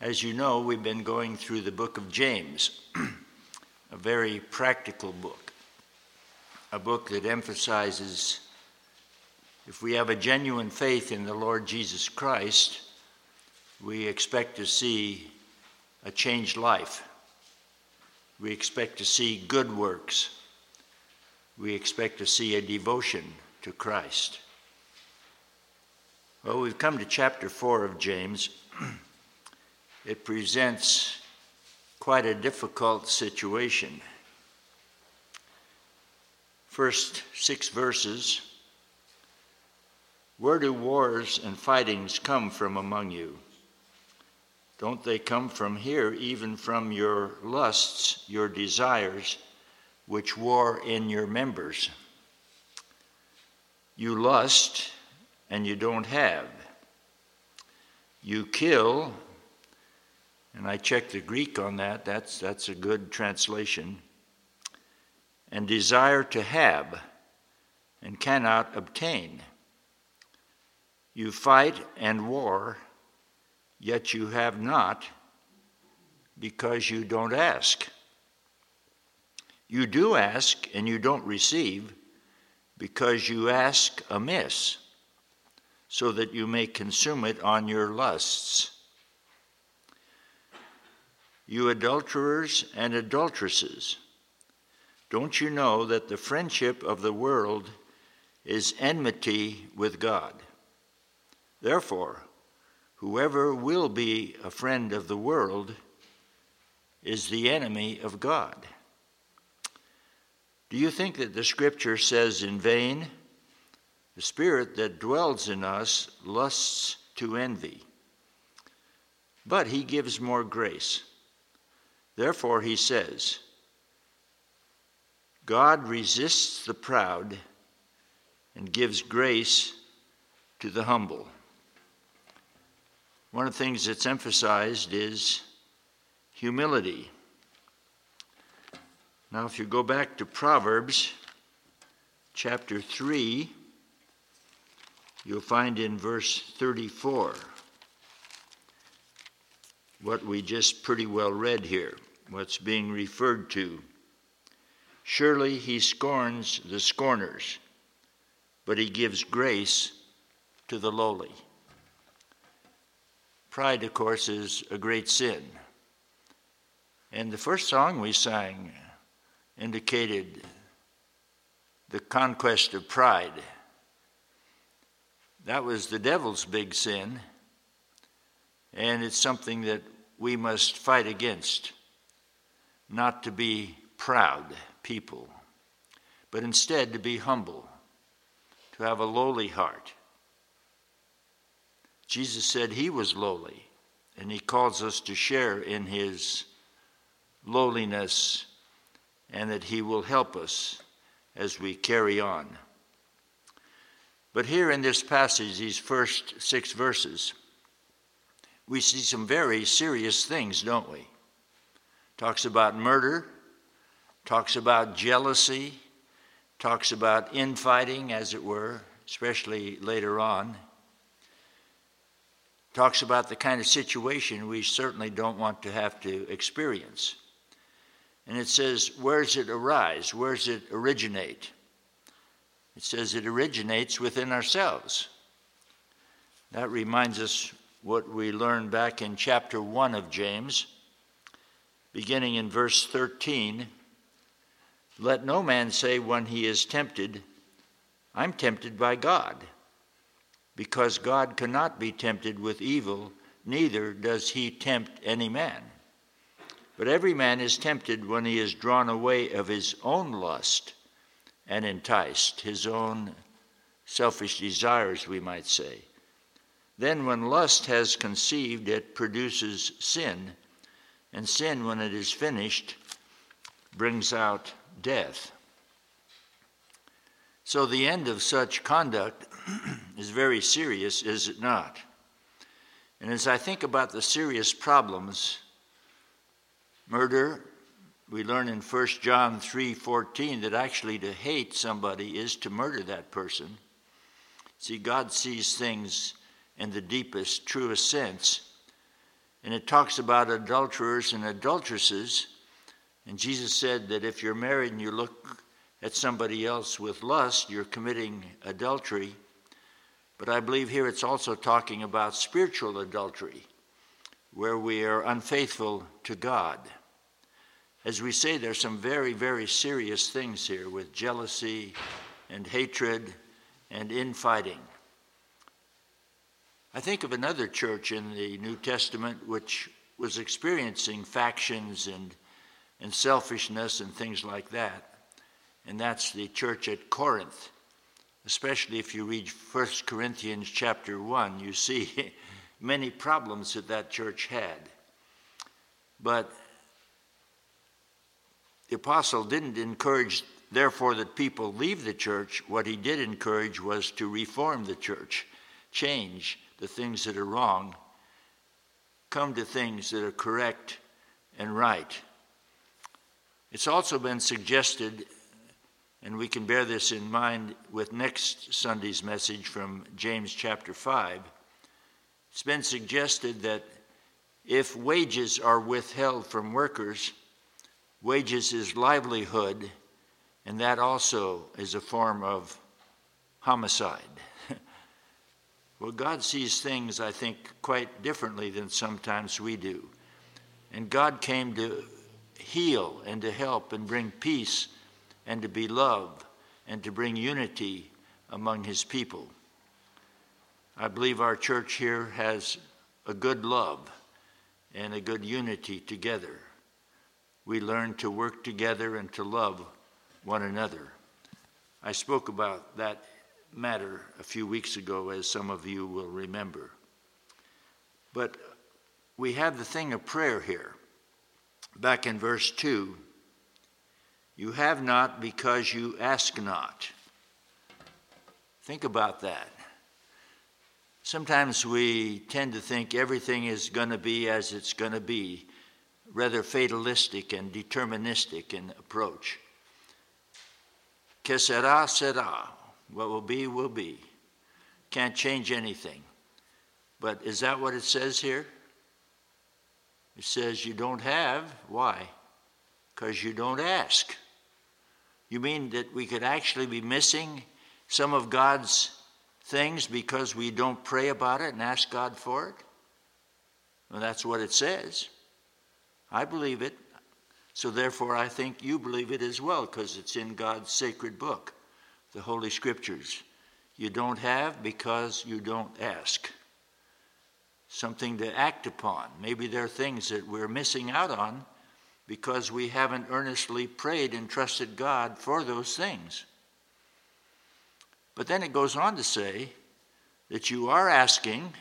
As you know, we've been going through the book of James, a very practical book, a book that emphasizes if we have a genuine faith in the Lord Jesus Christ, we expect to see a changed life. We expect to see good works. We expect to see a devotion to Christ. Well, we've come to chapter 4 of James. it presents quite a difficult situation. First six verses Where do wars and fightings come from among you? Don't they come from here, even from your lusts, your desires, which war in your members? You lust and you don't have. You kill and I checked the Greek on that. That's, that's a good translation. And desire to have and cannot obtain. You fight and war, yet you have not because you don't ask. You do ask and you don't receive because you ask amiss, so that you may consume it on your lusts you adulterers and adulteresses. Don't you know that the friendship of the world is enmity with God? Therefore, whoever will be a friend of the world is the enemy of God. Do you think that the scripture says in vain, the spirit that dwells in us lusts to envy? But he gives more grace. Therefore, he says, God resists the proud and gives grace to the humble. One of the things that's emphasized is humility. Now, if you go back to Proverbs chapter 3, you'll find in verse 34 what we just pretty well read here what's being referred to. Surely he scorns the scorners, but he gives grace to the lowly. Pride, of course, is a great sin. And the first song we sang indicated the conquest of pride. That was the devil's big sin, and it's something that we must fight against not to be proud people, but instead to be humble, to have a lowly heart. Jesus said he was lowly, and he calls us to share in his lowliness and that he will help us as we carry on. But here in this passage, these first six verses, we see some very serious things, don't we? Talks about murder, talks about jealousy, talks about infighting, as it were, especially later on. Talks about the kind of situation we certainly don't want to have to experience. And it says, where does it arise? Where does it originate? It says it originates within ourselves. That reminds us what we learned back in chapter 1 of James beginning in verse 13 Let no man say when he is tempted, I'm tempted by God, because God cannot be tempted with evil, neither does he tempt any man. But every man is tempted when he is drawn away of his own lust and enticed, his own selfish desires, we might say. Then, when lust has conceived, it produces sin and sin, when it is finished, brings out death. So the end of such conduct is very serious, is it not? And as I think about the serious problems, murder, we learn in 1 John 3:14 that actually to hate somebody is to murder that person. See, God sees things in the deepest, truest sense. And it talks about adulterers and adulteresses. And Jesus said that if you're married and you look at somebody else with lust, you're committing adultery. But I believe here it's also talking about spiritual adultery, where we are unfaithful to God. As we say, there's some very, very serious things here with jealousy and hatred and infighting. I think of another church in the New Testament which was experiencing factions and, and selfishness and things like that, and that's the church at Corinth. Especially if you read 1 Corinthians chapter 1, you see many problems that that church had. But the apostle didn't encourage, therefore, that people leave the church. What he did encourage was to reform the church, change the things that are wrong, come to things that are correct and right. It's also been suggested, and we can bear this in mind with next Sunday's message from James chapter 5. It's been suggested that if wages are withheld from workers, Wages is livelihood, and that also is a form of homicide. Well, God sees things, I think, quite differently than sometimes we do. And God came to heal and to help and bring peace and to be love and to bring unity among his people. I believe our church here has a good love and a good unity together we learn to work together and to love one another. I spoke about that matter a few weeks ago, as some of you will remember. But we have the thing of prayer here. Back in verse 2, you have not because you ask not. Think about that. Sometimes we tend to think everything is going to be as it's going to be rather fatalistic and deterministic in approach. Que sera, sera. What will be, will be. Can't change anything. But is that what it says here? It says you don't have. Why? Because you don't ask. You mean that we could actually be missing some of God's things because we don't pray about it and ask God for it? Well, that's what it says. I believe it. So therefore, I think you believe it as well because it's in God's sacred book, the Holy Scriptures. You don't have because you don't ask. Something to act upon. Maybe there are things that we're missing out on because we haven't earnestly prayed and trusted God for those things. But then it goes on to say that you are asking,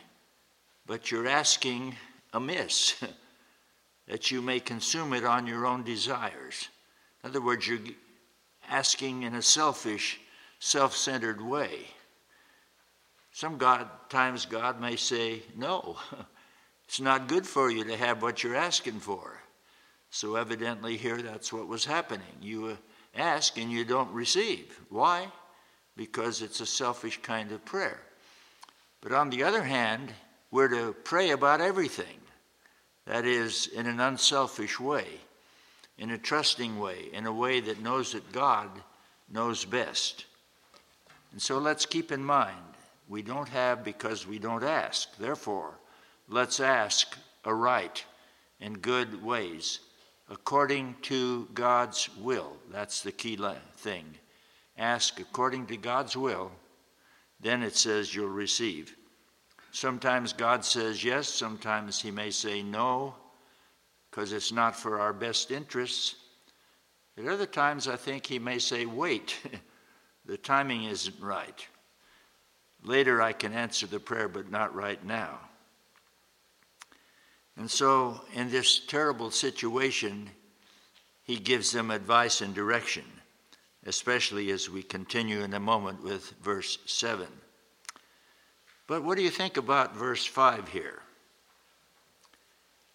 but you're asking amiss. that you may consume it on your own desires. In other words, you're asking in a selfish, self centered way. Some God, times God may say, No, it's not good for you to have what you're asking for. So, evidently, here that's what was happening. You uh, ask and you don't receive. Why? Because it's a selfish kind of prayer. But on the other hand, we're to pray about everything. That is, in an unselfish way, in a trusting way, in a way that knows that God knows best. And so let's keep in mind we don't have because we don't ask. Therefore, let's ask aright in good ways according to God's will. That's the key thing. Ask according to God's will, then it says you'll receive. Sometimes God says yes, sometimes He may say no, because it's not for our best interests. At other times, I think He may say, wait, the timing isn't right. Later, I can answer the prayer, but not right now. And so, in this terrible situation, He gives them advice and direction, especially as we continue in a moment with verse 7. But what do you think about verse 5 here?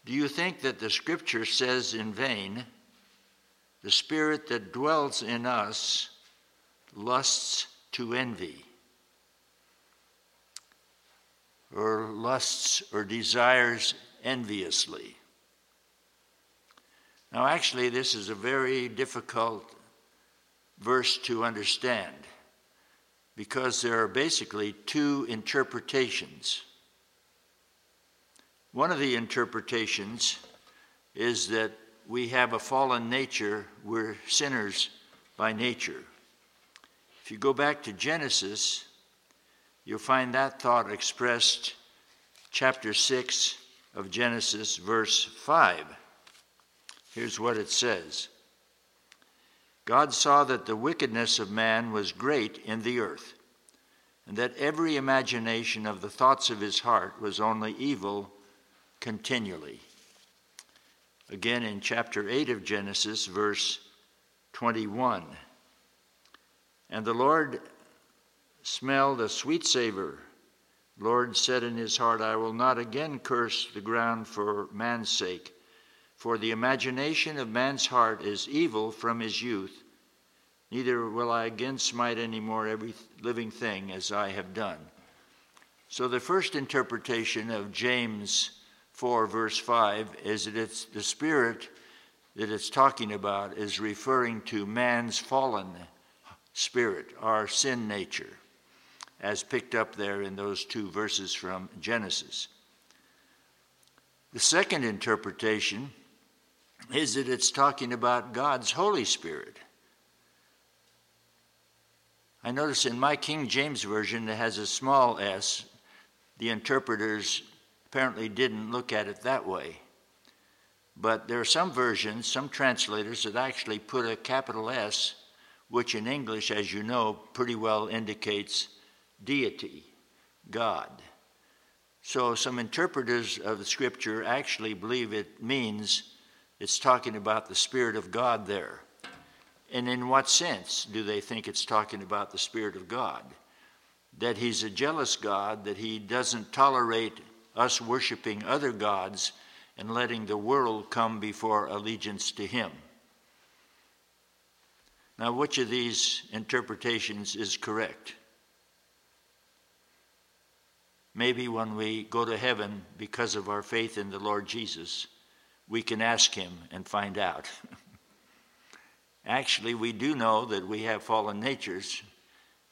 Do you think that the scripture says in vain, the spirit that dwells in us lusts to envy, or lusts or desires enviously. Now, actually, this is a very difficult verse to understand because there are basically two interpretations. One of the interpretations is that we have a fallen nature, we're sinners by nature. If you go back to Genesis, you'll find that thought expressed chapter 6 of Genesis, verse 5. Here's what it says God saw that the wickedness of man was great in the earth, and that every imagination of the thoughts of his heart was only evil continually. Again, in chapter 8 of Genesis, verse 21. And the Lord smelled a sweet savor. Lord said in his heart, I will not again curse the ground for man's sake for the imagination of man's heart is evil from his youth, neither will I again smite any more every living thing as I have done. So the first interpretation of James 4, verse 5, is that it's the spirit that it's talking about is referring to man's fallen spirit, our sin nature, as picked up there in those two verses from Genesis. The second interpretation is that it's talking about God's Holy Spirit. I notice in my King James Version it has a small s. The interpreters apparently didn't look at it that way. But there are some versions, some translators, that actually put a capital S, which in English, as you know, pretty well indicates deity, God. So some interpreters of the scripture actually believe it means it's talking about the Spirit of God there. And in what sense do they think it's talking about the Spirit of God? That He's a jealous God, that He doesn't tolerate us worshiping other gods and letting the world come before allegiance to Him. Now, which of these interpretations is correct? Maybe when we go to heaven because of our faith in the Lord Jesus, we can ask him and find out. Actually, we do know that we have fallen natures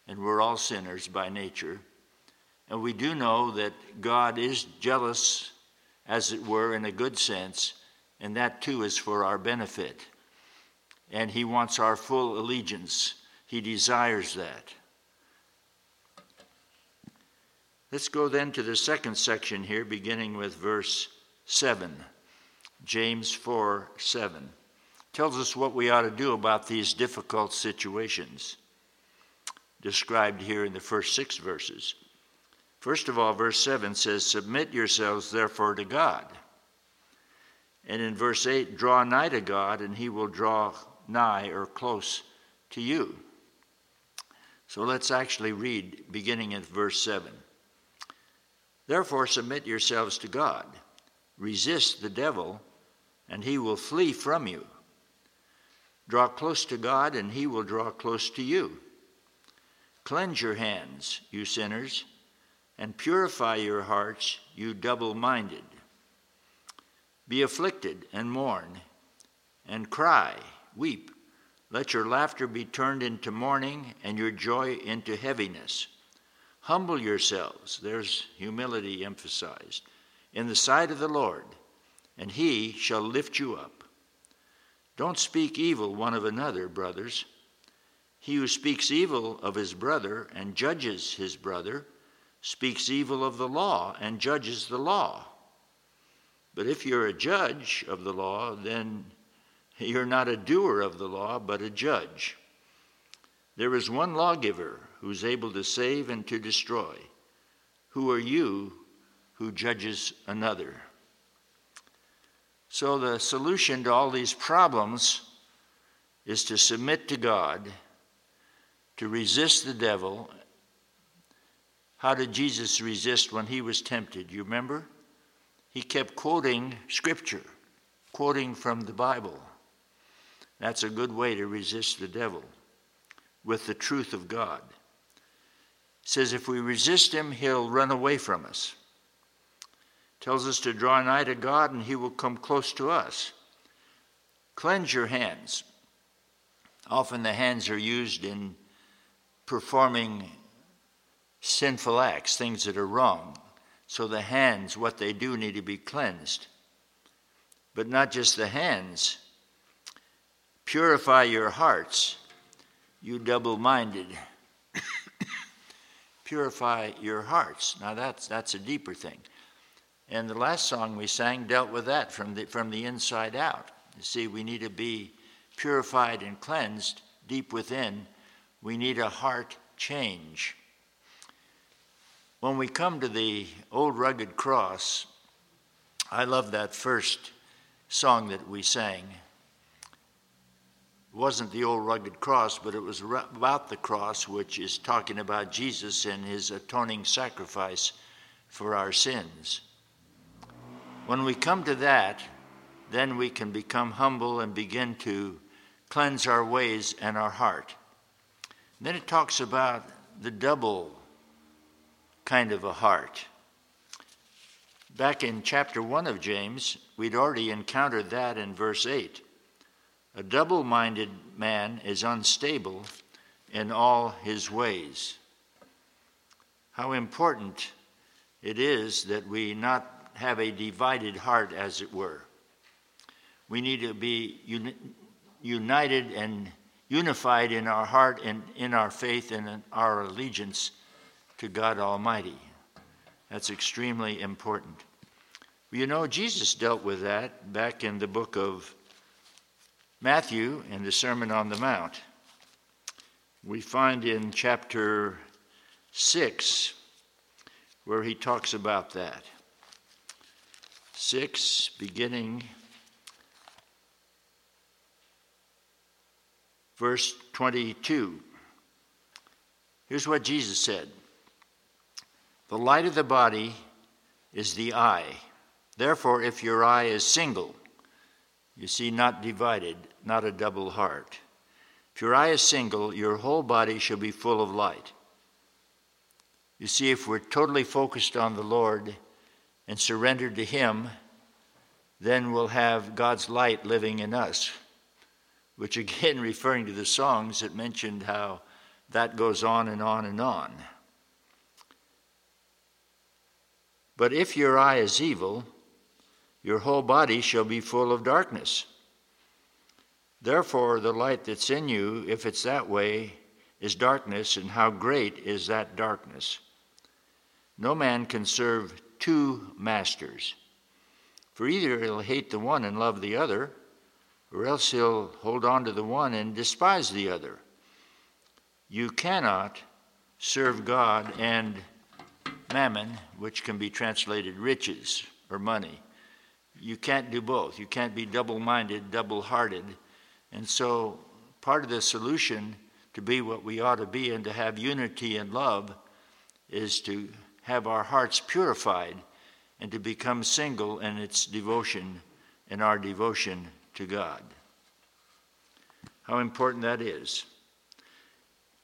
and we're all sinners by nature. And we do know that God is jealous, as it were, in a good sense, and that too is for our benefit. And He wants our full allegiance, He desires that. Let's go then to the second section here, beginning with verse 7. James 4 7 tells us what we ought to do about these difficult situations described here in the first six verses. First of all, verse 7 says, Submit yourselves therefore to God. And in verse 8, draw nigh to God, and he will draw nigh or close to you. So let's actually read beginning at verse 7. Therefore, submit yourselves to God, resist the devil and he will flee from you. Draw close to God, and he will draw close to you. Cleanse your hands, you sinners, and purify your hearts, you double minded. Be afflicted and mourn, and cry, weep. Let your laughter be turned into mourning, and your joy into heaviness. Humble yourselves, there's humility emphasized, in the sight of the Lord and he shall lift you up. Don't speak evil one of another, brothers. He who speaks evil of his brother and judges his brother speaks evil of the law and judges the law. But if you're a judge of the law, then you're not a doer of the law, but a judge. There is one lawgiver who's able to save and to destroy. Who are you who judges another? So, the solution to all these problems is to submit to God, to resist the devil. How did Jesus resist when he was tempted? You remember? He kept quoting Scripture, quoting from the Bible. That's a good way to resist the devil with the truth of God. It says if we resist him, he'll run away from us. tells us to draw nigh to God and he will come close to us. Cleanse your hands. Often the hands are used in performing sinful acts, things that are wrong. So the hands, what they do, need to be cleansed. But not just the hands. Purify your hearts, you double minded. Purify your hearts. Now that's, that's a deeper thing. And the last song we sang dealt with that from the, from the inside out. You see, we need to be purified and cleansed deep within. We need a heart change. When we come to the old rugged cross, I love that first song that we sang. Wasn't the old rugged cross, but it was about the cross, which is talking about Jesus and his atoning sacrifice for our sins. When we come to that, then we can become humble and begin to cleanse our ways and our heart. then it talks about the double kind of a heart. Back in chapter 1 of James, we'd already encountered that in verse 8. A double minded man is unstable in all his ways. How important it is that we not have a divided heart, as it were. We need to be uni- united and unified in our heart and in our faith and in our allegiance to God Almighty. That's extremely important. You know, Jesus dealt with that back in the book of Matthew in the Sermon on the Mount. We find in chapter 6 where he talks about that. 6, beginning verse 22. Here's what Jesus said the light of the body is the eye. Therefore, if your eye is single, you see, not divided, not a double heart. If your eye is single, your whole body shall be full of light. You see, if we're totally focused on the Lord and surrendered to Him, then we'll have God's light living in us. Which, again, referring to the songs that mentioned how that goes on and on and on. But if your eye is evil, your whole body shall be full of darkness. Therefore, the light that's in you, if it's that way, is darkness, and how great is that darkness? No man can serve two masters, for either he'll hate the one and love the other, or else he'll hold on to the one and despise the other. You cannot serve God and mammon, which can be translated riches or money. You can't do both. You can't be double minded, double hearted. And so, part of the solution to be what we ought to be and to have unity and love is to have our hearts purified and to become single in its devotion in our devotion to God. How important that is.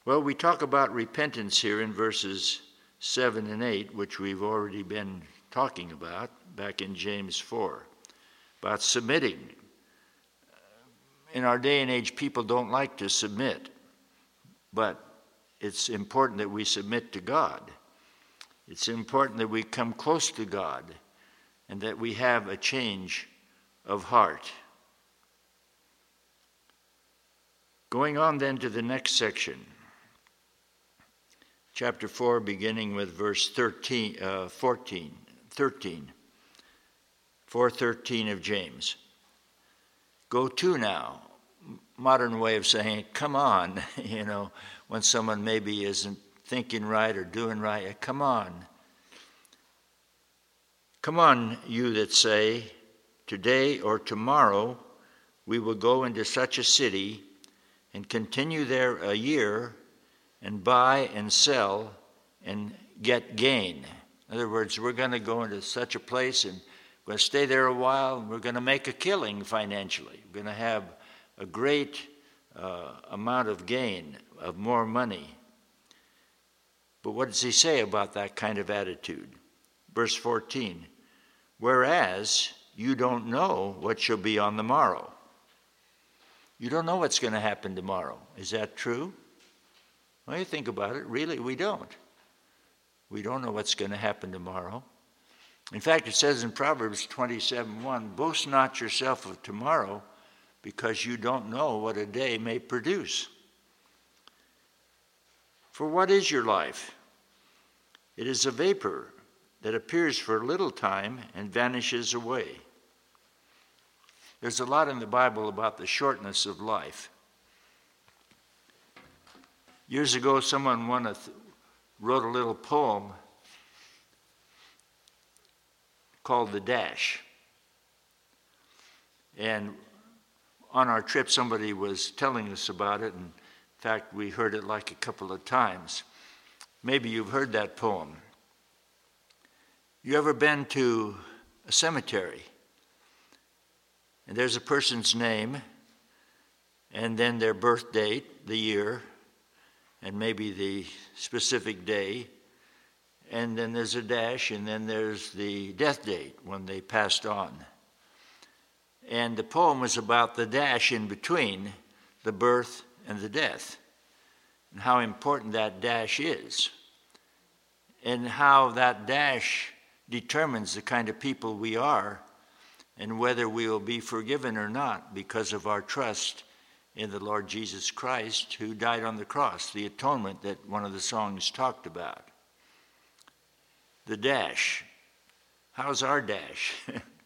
Well, we talk about repentance here in verses 7 and 8, which we've already been talking about back in James 4, about submitting. In our day and age, people don't like to submit, but it's important that we submit to God. It's important that we come close to God and that we have a change of heart. Going on then to the next section chapter 4, beginning with verse 13, uh, 14, 13, 413 of James. Go to now. Modern way of saying, come on, you know, when someone maybe isn't thinking right or doing right, come on. Come on, you that say, today or tomorrow we will go into such a city and continue there a year and buy and sell and get gain. In other words, we're going to go into such a place and we're going to stay there a while and we're going to make a killing financially. We're going to have a great uh, amount of gain, of more money. But what does he say about that kind of attitude? Verse 14 whereas you don't know what shall be on the morrow. You don't know what's going to happen tomorrow. Is that true? Well, you think about it, really, we don't. We don't know what's going to happen tomorrow. In fact, it says in Proverbs 27 1 Boast not yourself of tomorrow, because you don't know what a day may produce. For what is your life? It is a vapor that appears for a little time and vanishes away. There's a lot in the Bible about the shortness of life. Years ago, someone wrote a little poem called The Dash. And on our trip, somebody was telling us about it. And in fact, we heard it like a couple of times. Maybe you've heard that poem. You ever been to a cemetery? And there's a person's name, and then their birth date, the year, and maybe the specific day, and then there's a dash, and then there's the death date when they passed on. And the poem was about the dash in between the birth and the death, and how important that dash is, and how that dash determines the kind of people we are and whether we will be forgiven or not because of our trust in the Lord Jesus Christ who died on the cross, the atonement that one of the songs talked about. The dash. How's our dash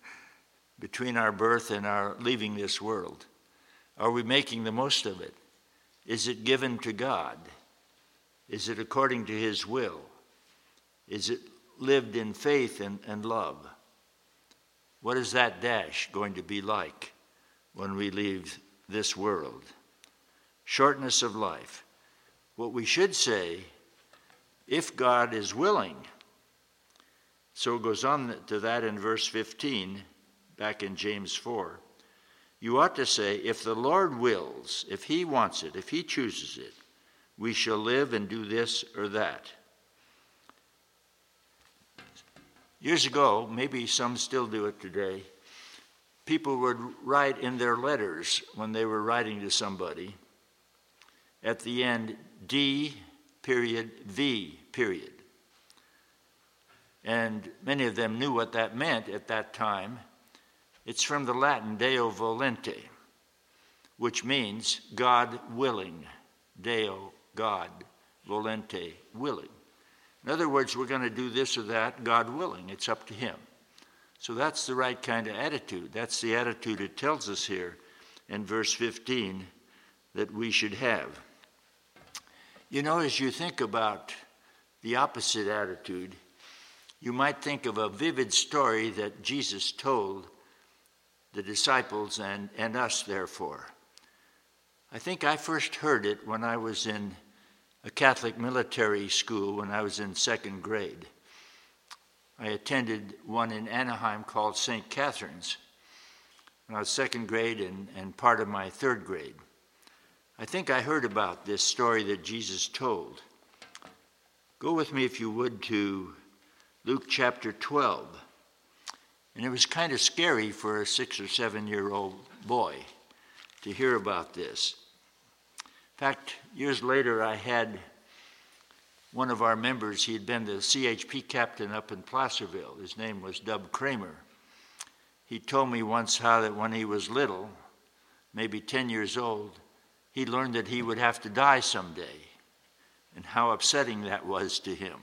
between our birth and our leaving this world? Are we making the most of it? Is it given to God? Is it according to His will? Is it lived in faith and, and love? What is that dash going to be like when we leave this world? Shortness of life. What we should say, if God is willing. So it goes on to that in verse 15, back in James 4. You ought to say, if the Lord wills, if He wants it, if He chooses it, we shall live and do this or that. Years ago, maybe some still do it today, people would write in their letters when they were writing to somebody at the end D period V period. And many of them knew what that meant at that time. It's from the Latin Deo volente, which means God willing. Deo, God, volente, willing. In other words, we're going to do this or that, God willing. It's up to Him. So that's the right kind of attitude. That's the attitude it tells us here in verse 15 that we should have. You know, as you think about the opposite attitude, you might think of a vivid story that Jesus told the disciples and, and us, therefore. I think I first heard it when I was in a Catholic military school when I was in second grade. I attended one in Anaheim called St. Catherine's when I was second grade and, and part of my third grade. I think I heard about this story that Jesus told. Go with me, if you would, to Luke chapter 12. And it was kind of scary for a six or seven year old boy to hear about this In fact, years later, I had one of our members, he had been the CHP captain up in Placerville. His name was Dub Kramer. He told me once how that when he was little, maybe 10 years old, he learned that he would have to die someday and how upsetting that was to him.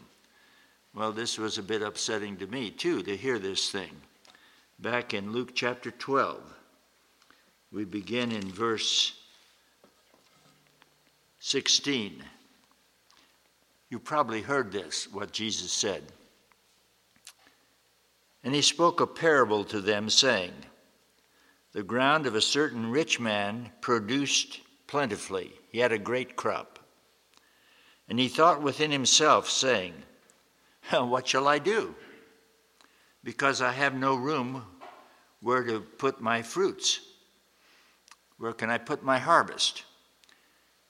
Well, this was a bit upsetting to me, too, to hear this thing. Back in Luke chapter 12, we begin in verse 16. You probably heard this, what Jesus said. And he spoke a parable to them, saying, The ground of a certain rich man produced plentifully. He had a great crop. And he thought within himself, saying, What shall I do? Because I have no room where to put my fruits. Where can I put my harvest?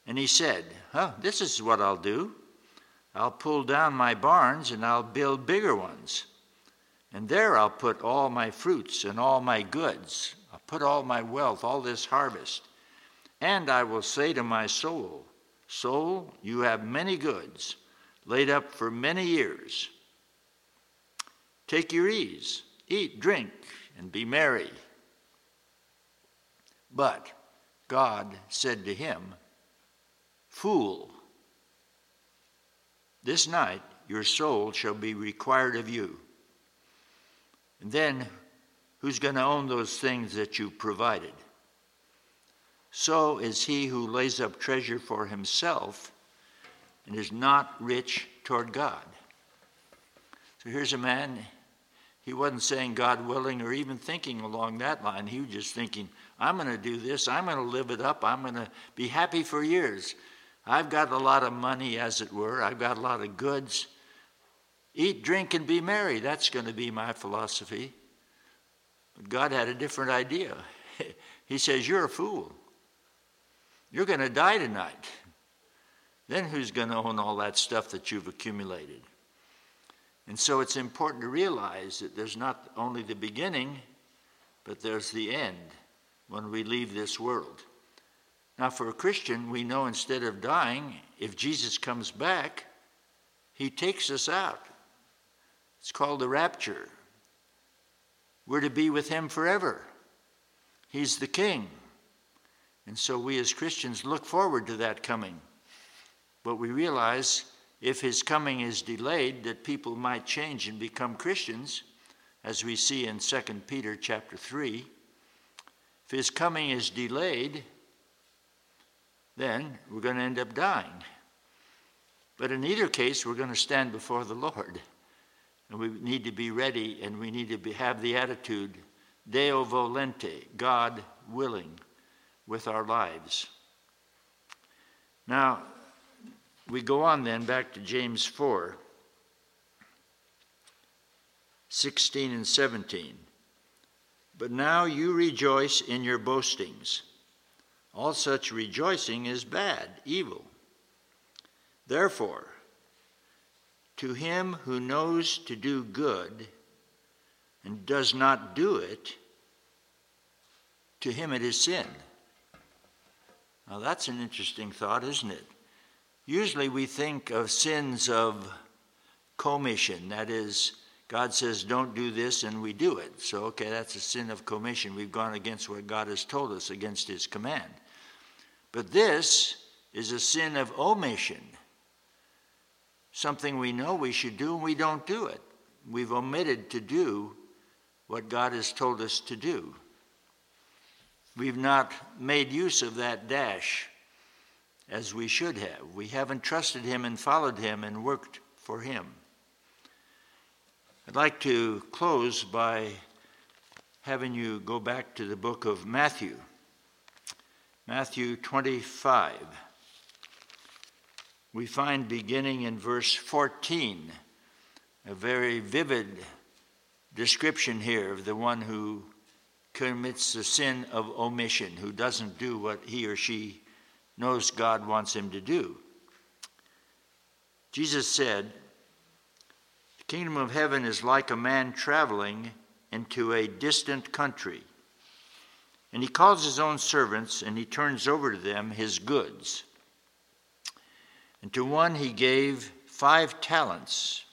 And he said, huh, This is what I'll do. I'll pull down my barns and I'll build bigger ones. And there I'll put all my fruits and all my goods. I'll put all my wealth, all this harvest. And I will say to my soul, Soul, you have many goods laid up for many years. Take your ease, eat, drink, and be merry. But God said to him, Fool, this night your soul shall be required of you. And then who's going to own those things that you provided? So is he who lays up treasure for himself and is not rich toward God. So here's a man, he wasn't saying God willing or even thinking along that line. He was just thinking, I'm going to do this, I'm going to live it up, I'm going to be happy for years. I've got a lot of money, as it were, I've got a lot of goods. Eat, drink, and be merry. That's going to be my philosophy. But God had a different idea. he says, You're a fool. You're going to die tonight. Then who's going to own all that stuff that you've accumulated? And so it's important to realize that there's not only the beginning, but there's the end when we leave this world. Now, for a Christian, we know instead of dying, if Jesus comes back, he takes us out. It's called the rapture. We're to be with him forever. He's the king. And so we as Christians look forward to that coming. But we realize if his coming is delayed, that people might change and become Christians, as we see in 2 Peter chapter 3. If his coming is delayed, then we're going to end up dying. But in either case, we're going to stand before the Lord. And we need to be ready and we need to be, have the attitude, Deo volente, God willing, with our lives. Now, we go on then back to James 4 16 and 17. But now you rejoice in your boastings. All such rejoicing is bad, evil. Therefore, to him who knows to do good and does not do it, to him it is sin. Now that's an interesting thought, isn't it? Usually we think of sins of commission. That is, God says, don't do this, and we do it. So, okay, that's a sin of commission. We've gone against what God has told us, against His command. But this is a sin of omission. Something we know we should do, and we don't do it. We've omitted to do what God has told us to do. We've not made use of that dash as we should have. We haven't trusted Him and followed Him and worked for Him. I'd like to close by having you go back to the book of Matthew. Matthew 25. We find beginning in verse 14 a very vivid description here of the one who commits the sin of omission, who doesn't do what he or she knows God wants him to do. Jesus said, The kingdom of heaven is like a man traveling into a distant country. And he calls his own servants and he turns over to them his goods. And to one he gave five talents.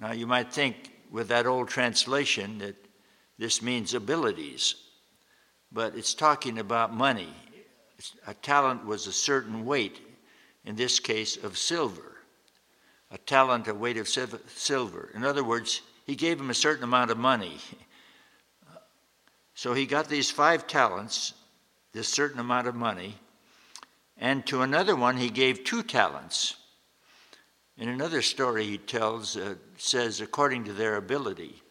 Now you might think with that old translation that this means abilities but it's talking about money. A talent was a certain weight, in this case of silver. A talent, a weight of silver. In other words, he gave him a certain amount of money. So he got these five talents, this certain amount of money, and to another one he gave two talents. In another story he tells, uh, says, according to their ability.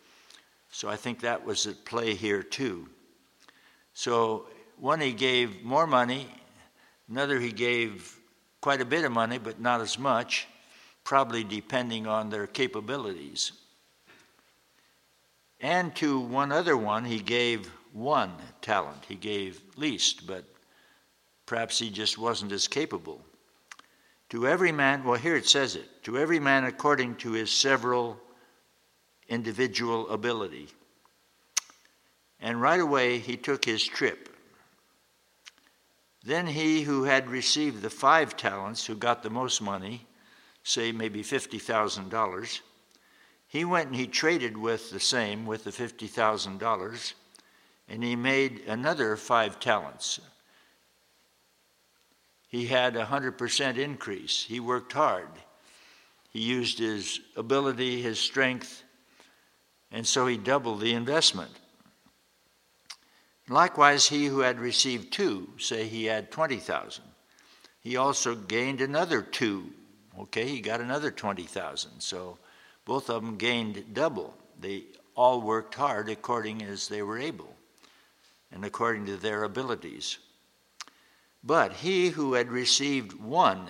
So I think that was at play here too. So one he gave more money, another he gave quite a bit of money, but not as much, probably depending on their capabilities. And to one other one, he gave one talent. He gave least, but perhaps he just wasn't as capable. To every man, well, here it says it to every man according to his several individual ability. And right away he took his trip. Then he who had received the five talents, who got the most money, say maybe $50,000, he went and he traded with the same, with the $50,000, and he made another five talents. He had a 100% increase. He worked hard. He used his ability, his strength, and so he doubled the investment. Likewise, he who had received two, say he had 20,000, he also gained another two. Okay, he got another 20,000. So both of them gained double. They all worked hard according as they were able and according to their abilities. But he who had received one,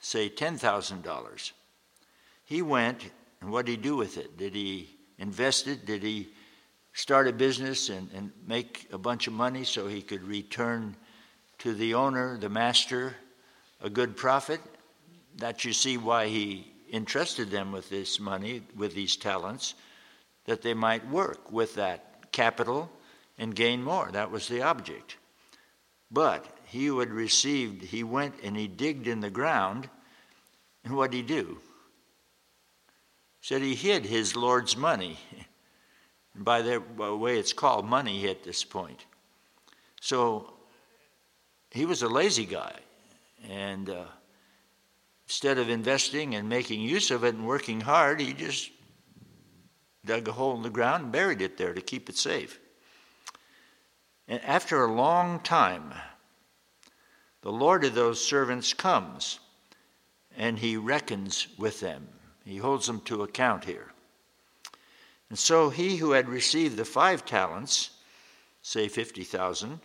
say $10,000, he went, and what did he do with it? Did he invest it? Did he start a business and, and make a bunch of money so he could return to the owner, the master, a good profit? That you see why he entrusted them with this money, with these talents, that they might work with that capital and gain more. That was the object. But he who had received, he went and he digged in the ground, and what did he do? Said he hid his Lord's money. By the way, it's called money at this point. So he was a lazy guy. And uh, instead of investing and making use of it and working hard, he just dug a hole in the ground and buried it there to keep it safe. And after a long time, the Lord of those servants comes and he reckons with them. He holds them to account here. And so he who had received the five talents, say 50,000,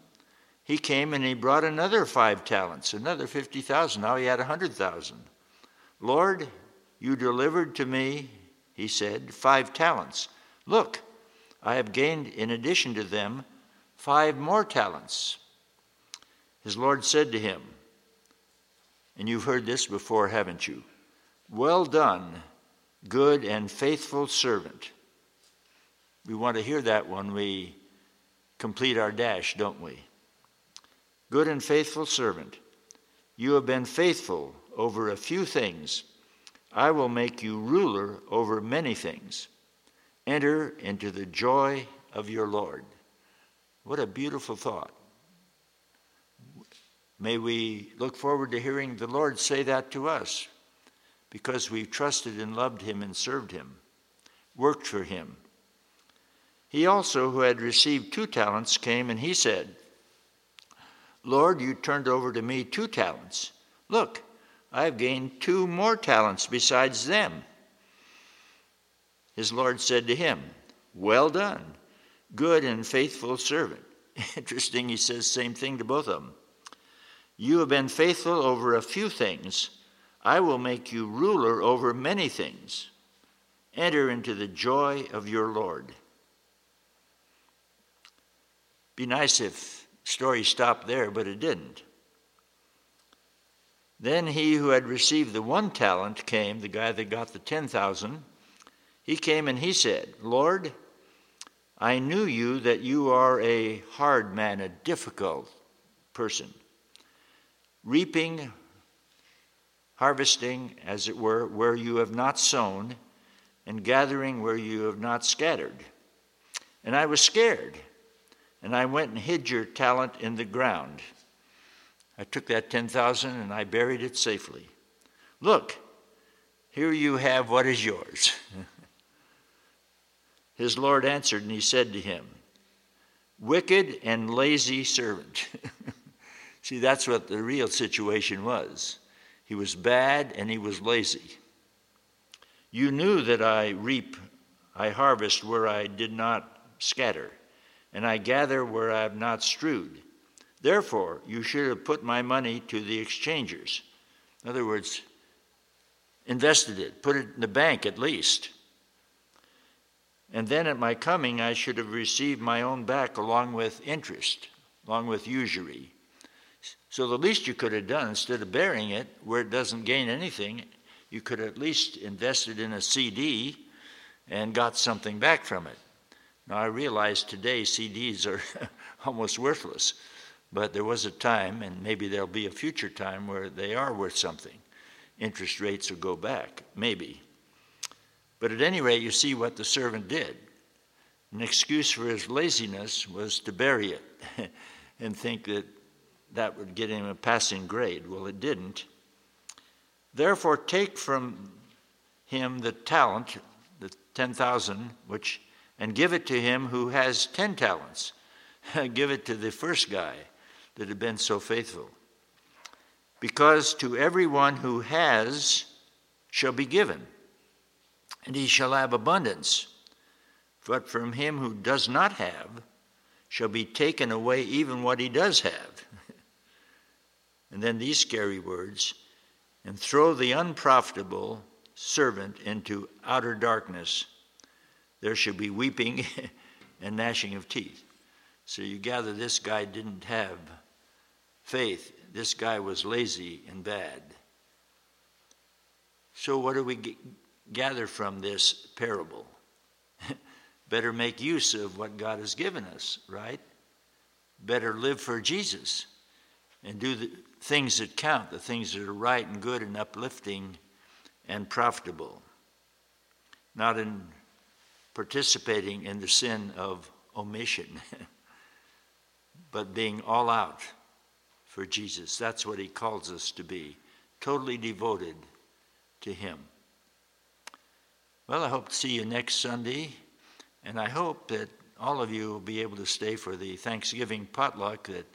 he came and he brought another five talents, another 50,000. Now he had 100,000. Lord, you delivered to me, he said, five talents. Look, I have gained in addition to them five more talents. His Lord said to him, and you've heard this before, haven't you? Well done, good and faithful servant. We want to hear that when we complete our dash, don't we? Good and faithful servant, you have been faithful over a few things. I will make you ruler over many things. Enter into the joy of your Lord. What a beautiful thought. May we look forward to hearing the Lord say that to us because we've trusted and loved him and served him, worked for him. He also, who had received two talents, came and he said, Lord, you turned over to me two talents. Look, I have gained two more talents besides them. His Lord said to him, Well done good and faithful servant. Interesting, he says same thing to both of them. You have been faithful over a few things. I will make you ruler over many things. Enter into the joy of your Lord. Be nice if story stopped there, but it didn't. Then he who had received the one talent came, the guy that got the 10,000. He came and he said, Lord, I knew you that you are a hard man, a difficult person, reaping, harvesting, as it were, where you have not sown, and gathering where you have not scattered. And I was scared, and I went and hid your talent in the ground. I took that 10,000 and I buried it safely. Look, here you have what is yours. His Lord answered, and he said to him, Wicked and lazy servant. See, that's what the real situation was. He was bad and he was lazy. You knew that I reap, I harvest where I did not scatter, and I gather where I have not strewed. Therefore, you should have put my money to the exchangers. In other words, invested it, put it in the bank at least. And then at my coming, I should have received my own back along with interest, along with usury. So the least you could have done, instead of burying it where it doesn't gain anything, you could at least invest it in a CD and got something back from it. Now, I realize today CDs are almost worthless, but there was a time, and maybe there'll be a future time, where they are worth something. Interest rates will go back, maybe. But at any rate, you see what the servant did. An excuse for his laziness was to bury it and think that that would get him a passing grade. Well, it didn't. Therefore, take from him the talent, the 10,000, which, and give it to him who has 10 talents. give it to the first guy that had been so faithful. Because to everyone who has shall be given, and he shall have abundance. But from him who does not have shall be taken away even what he does have. and then these scary words and throw the unprofitable servant into outer darkness. There shall be weeping and gnashing of teeth. So you gather this guy didn't have faith. This guy was lazy and bad. So, what do we gather from this parable? Better make use of what God has given us, right? Better live for Jesus and do the things that count, the things that are right and good and uplifting and profitable. Not in participating in the sin of omission, but being all out for Jesus. That's what he calls us to be, totally devoted to him. Well, I hope to see you next Sunday. And I hope that all of you will be able to stay for the Thanksgiving potluck that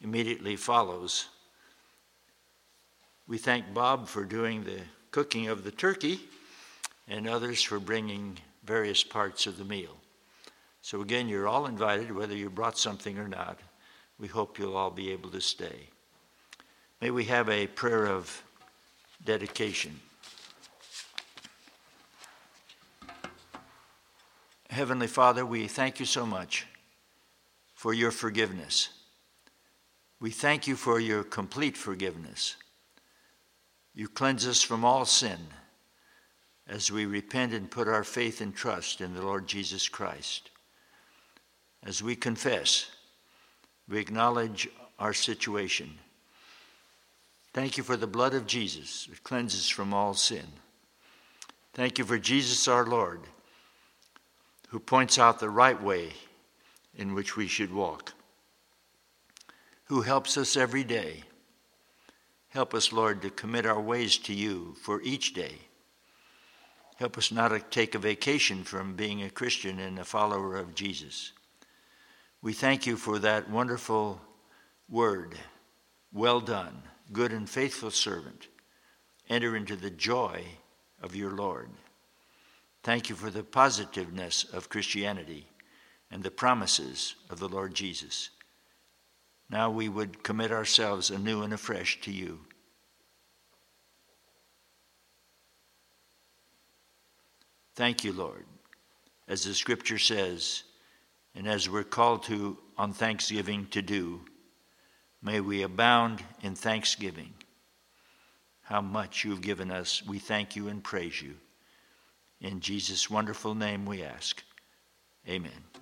immediately follows. We thank Bob for doing the cooking of the turkey and others for bringing various parts of the meal. So, again, you're all invited, whether you brought something or not. We hope you'll all be able to stay. May we have a prayer of dedication. Heavenly Father, we thank you so much for your forgiveness. We thank you for your complete forgiveness. You cleanse us from all sin as we repent and put our faith and trust in the Lord Jesus Christ. As we confess, we acknowledge our situation. Thank you for the blood of Jesus that cleanses from all sin. Thank you for Jesus our Lord who points out the right way in which we should walk, who helps us every day. Help us, Lord, to commit our ways to you for each day. Help us not to take a vacation from being a Christian and a follower of Jesus. We thank you for that wonderful word. Well done, good and faithful servant. Enter into the joy of your Lord. Thank you for the positiveness of Christianity and the promises of the Lord Jesus. Now we would commit ourselves anew and afresh to you. Thank you, Lord. As the scripture says, and as we're called to on Thanksgiving to do, may we abound in thanksgiving. How much you've given us, we thank you and praise you. In Jesus' wonderful name we ask. Amen.